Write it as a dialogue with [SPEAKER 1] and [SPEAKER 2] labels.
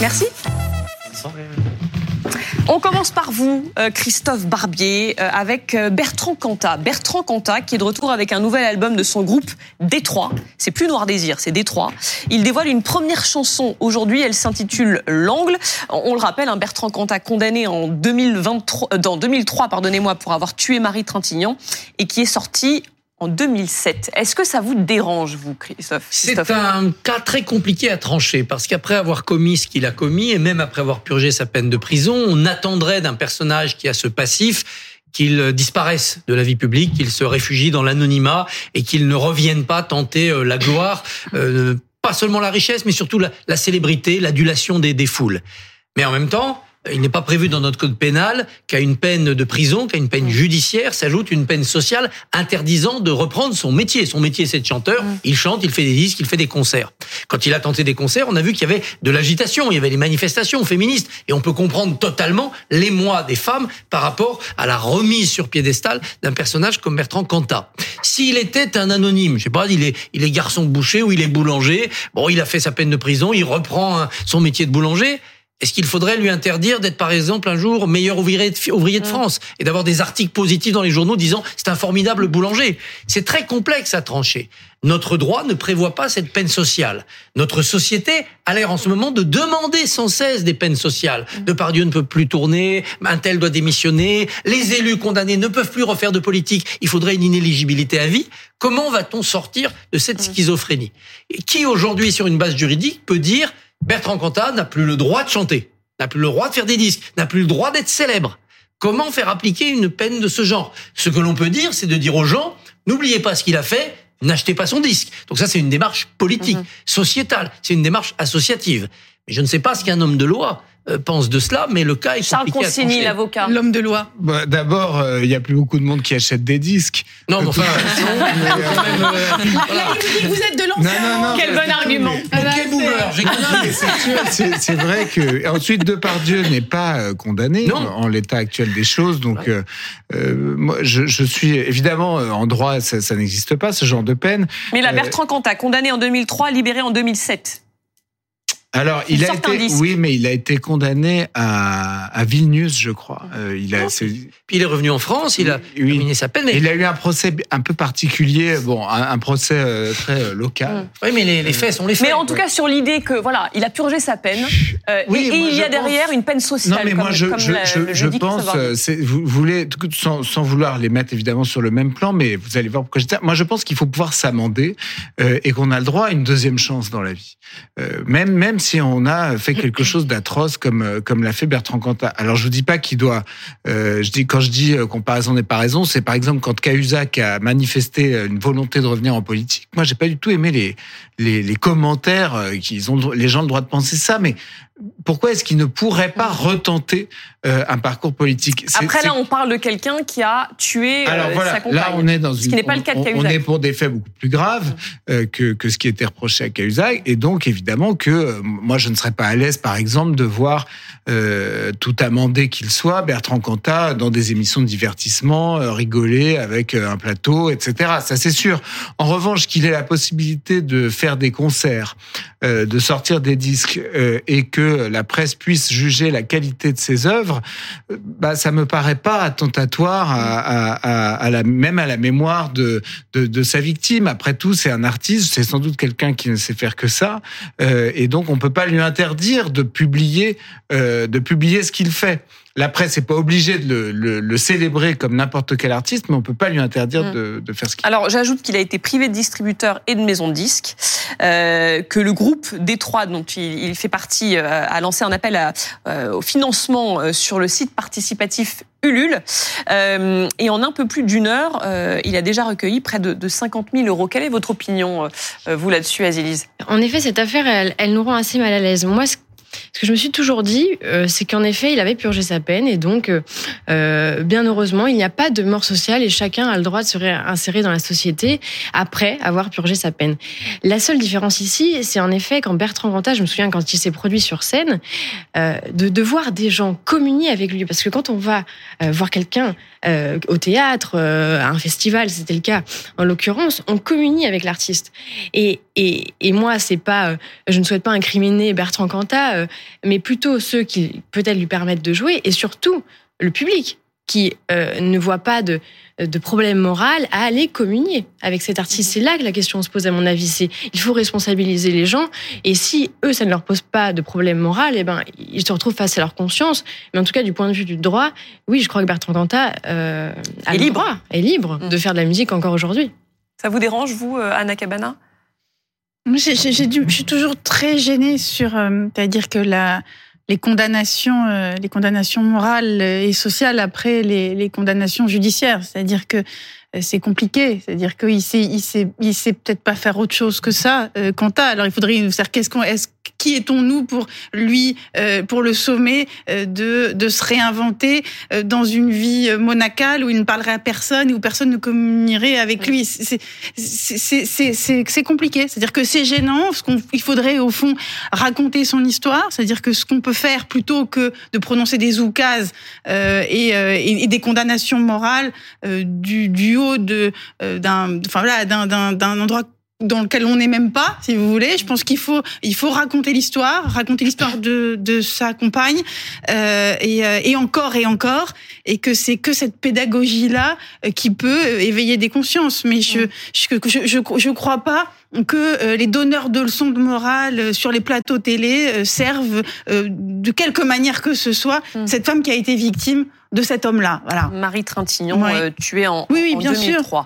[SPEAKER 1] Merci. On commence par vous, euh, Christophe Barbier, euh, avec euh, Bertrand Cantat. Bertrand Cantat, qui est de retour avec un nouvel album de son groupe Détroit. C'est plus Noir Désir, c'est Détroit. Il dévoile une première chanson aujourd'hui. Elle s'intitule L'Angle. On le rappelle, un Bertrand Cantat condamné en 2023, dans 2003, pardonnez-moi, pour avoir tué Marie Trintignant et qui est sorti en 2007. Est-ce que ça vous dérange, vous, Christophe?
[SPEAKER 2] C'est un cas très compliqué à trancher, parce qu'après avoir commis ce qu'il a commis, et même après avoir purgé sa peine de prison, on attendrait d'un personnage qui a ce passif qu'il disparaisse de la vie publique, qu'il se réfugie dans l'anonymat et qu'il ne revienne pas tenter euh, la gloire, euh, pas seulement la richesse, mais surtout la, célébrité, l'adulation des, des foules. Mais en même temps, il n'est pas prévu dans notre code pénal qu'à une peine de prison, qu'à une peine judiciaire, s'ajoute une peine sociale interdisant de reprendre son métier. Son métier, c'est de chanteur. Il chante, il fait des disques, il fait des concerts. Quand il a tenté des concerts, on a vu qu'il y avait de l'agitation, il y avait des manifestations féministes. Et on peut comprendre totalement l'émoi des femmes par rapport à la remise sur piédestal d'un personnage comme Bertrand Cantat. S'il était un anonyme, je sais pas, il est, il est garçon boucher ou il est boulanger, bon, il a fait sa peine de prison, il reprend son métier de boulanger, est-ce qu'il faudrait lui interdire d'être, par exemple, un jour meilleur ouvrier de, ouvrier de mm. France et d'avoir des articles positifs dans les journaux disant c'est un formidable boulanger C'est très complexe à trancher. Notre droit ne prévoit pas cette peine sociale. Notre société a l'air en ce moment de demander sans cesse des peines sociales. Mm. Depardieu ne peut plus tourner, un tel doit démissionner, les élus condamnés ne peuvent plus refaire de politique, il faudrait une inéligibilité à vie. Comment va-t-on sortir de cette mm. schizophrénie? Et Qui aujourd'hui, sur une base juridique, peut dire Bertrand Cantat n'a plus le droit de chanter, n'a plus le droit de faire des disques, n'a plus le droit d'être célèbre. Comment faire appliquer une peine de ce genre? Ce que l'on peut dire, c'est de dire aux gens, n'oubliez pas ce qu'il a fait, n'achetez pas son disque. Donc ça, c'est une démarche politique, mhm. sociétale, c'est une démarche associative. Mais je ne sais pas ce qu'un homme de loi pense de cela, mais le cas est
[SPEAKER 1] Charles
[SPEAKER 2] Consigny,
[SPEAKER 1] l'avocat.
[SPEAKER 3] L'homme de loi.
[SPEAKER 4] Bah, D'abord, euh, il n'y a plus beaucoup de monde qui achète des disques.
[SPEAKER 2] Non, mais enfin...
[SPEAKER 3] Vous êtes de l'ancien.
[SPEAKER 1] Non, non, non. Quel bon argument.
[SPEAKER 4] C'est vrai que ensuite Depardieu n'est pas euh, condamné en l'état actuel des choses. Donc, moi, je, je, suis évidemment en droit, ça, ça n'existe pas ce genre de peine.
[SPEAKER 1] Mais la Bertrand Cantat, condamné en 2003, libéré en 2007.
[SPEAKER 4] Alors, il, a été, oui, mais il a été condamné à, à Vilnius, je crois.
[SPEAKER 2] Euh, il a, Puis il est revenu en France, il a terminé sa peine.
[SPEAKER 4] Il a eu un procès un peu particulier, bon, un, procès euh, très euh, local.
[SPEAKER 2] Oui, mais les, les, faits sont les faits.
[SPEAKER 1] Mais en tout cas, sur l'idée que voilà, il a purgé sa peine, euh, et, il y a derrière une peine sociale.
[SPEAKER 4] Non, mais moi, je, je, je, je pense, vous, voulez, sans, sans, vouloir les mettre évidemment sur le même plan, mais vous allez voir pourquoi je dis Moi, je pense qu'il faut pouvoir s'amender et qu'on a le droit à une deuxième chance dans la vie. même, même si on a fait quelque chose d'atroce comme euh, comme l'a fait Bertrand Cantat. Alors je vous dis pas qu'il doit. Euh, je dis quand je dis euh, comparaison n'est pas raison, c'est par exemple quand Cahuzac a manifesté une volonté de revenir en politique. Moi, j'ai pas du tout aimé les les, les commentaires qu'ils ont. Les gens ont le droit de penser ça, mais pourquoi est-ce qu'il ne pourrait pas retenter euh, un parcours politique?
[SPEAKER 1] Après là, on parle de quelqu'un qui a tué euh,
[SPEAKER 4] voilà,
[SPEAKER 1] sa compagne.
[SPEAKER 4] Là, on est dans
[SPEAKER 1] ce qui n'est pas le cas de
[SPEAKER 4] Cahuzac. On est pour des faits beaucoup plus graves euh, que, que ce qui était reproché à Cahuzac, et donc évidemment que moi, je ne serais pas à l'aise, par exemple, de voir tout amendé qu'il soit, Bertrand Cantat dans des émissions de divertissement, rigoler avec un plateau, etc. Ça, c'est sûr. En revanche, qu'il ait la possibilité de faire des concerts, de sortir des disques, et que la presse puisse juger la qualité de ses œuvres, bah ça me paraît pas attentatoire à, la même à la mémoire de, de, sa victime. Après tout, c'est un artiste, c'est sans doute quelqu'un qui ne sait faire que ça, euh, et donc on peut pas lui interdire de publier euh, de publier ce qu'il fait la presse n'est pas obligée de le, célébrer comme n'importe quel artiste, mais on peut pas lui interdire mm. de, faire ce qu'il
[SPEAKER 1] Alors j'ajoute qu'il a été privé de distributeur et de maison de disques, euh, que le groupe Détroit, dont il, fait partie, euh, a lancé un appel euh, au financement sur le site participatif Ulule. et en un peu plus d'une heure, il a déjà recueilli près de, 50 000 euros. Quelle est votre opinion, vous, là-dessus, Azélise
[SPEAKER 5] En effet, cette affaire, elle, elle, nous rend assez mal à l'aise. Moi, ce ce que je me suis toujours dit, euh, c'est qu'en effet, il avait purgé sa peine et donc, euh, euh, bien heureusement, il n'y a pas de mort sociale et chacun a le droit de se réinsérer dans la société après avoir purgé sa peine. La seule différence ici, c'est en effet quand Bertrand Cantat, je me souviens quand il s'est produit sur scène, de, de voir des gens communier avec lui. Parce que quand on va voir quelqu'un au théâtre, à un festival, c'était le cas en l'occurrence, on communie avec l'artiste. Et, et, moi, c'est pas, je ne souhaite pas incriminer Bertrand Cantat euh, mais plutôt ceux qui peut-être lui permettent de jouer et surtout le public qui euh, ne voit pas de, de problème moral à aller communier avec cet artiste. C'est là que la question se pose, à mon avis. C'est il faut responsabiliser les gens. Et si eux, ça ne leur pose pas de problème moral, eh ben, ils se retrouvent face à leur conscience. Mais en tout cas, du point de vue du droit, oui, je crois que Bertrand Cantat euh, a
[SPEAKER 1] Est libre.
[SPEAKER 5] droit, est libre
[SPEAKER 1] Mm.
[SPEAKER 5] de faire de la musique encore aujourd'hui.
[SPEAKER 1] Ça vous dérange, vous, euh, Anna Cabana?
[SPEAKER 3] Moi, j'ai- j'ai- j'ai dû- je suis toujours très gênée sur, euh, c'est-à-dire que la, les condamnations, euh, les condamnations morales et sociales après les, les condamnations judiciaires. C'est-à-dire que c'est compliqué. C'est-à-dire qu'il sait, il sait, il sait peut-être pas faire autre chose que ça. Euh, Quanta, alors il faudrait nous faire qu'est-ce qu'on, est-ce qui est-on nous pour lui, euh, pour le sommer euh, de de se réinventer euh, dans une vie euh, monacale où il ne parlerait à personne et où personne ne communierait avec lui? C'est compliqué. C'est-à-dire que c'est gênant. Il faudrait au fond raconter son histoire. C'est-à-dire que ce qu'on peut faire plutôt que de prononcer des oukases euh, et, euh, des condamnations morales euh, du du euh, d'un d'un endroit dans lequel on n'est même pas, si vous voulez. Je pense qu'il faut, il faut raconter l'histoire, raconter l'histoire de, de sa compagne, euh, et, euh, et encore et encore, et que c'est que cette pédagogie-là euh, qui peut euh, éveiller des consciences. Mais je, je, je, je, je crois pas que les donneurs de leçons de morale sur les plateaux télé servent de quelque manière que ce soit
[SPEAKER 1] Mm.
[SPEAKER 3] cette femme qui a été victime de cet homme-là. Voilà.
[SPEAKER 1] Marie Trintignant, tuée en,
[SPEAKER 3] Oui, oui,
[SPEAKER 1] en
[SPEAKER 3] bien sûr.
[SPEAKER 1] 2003.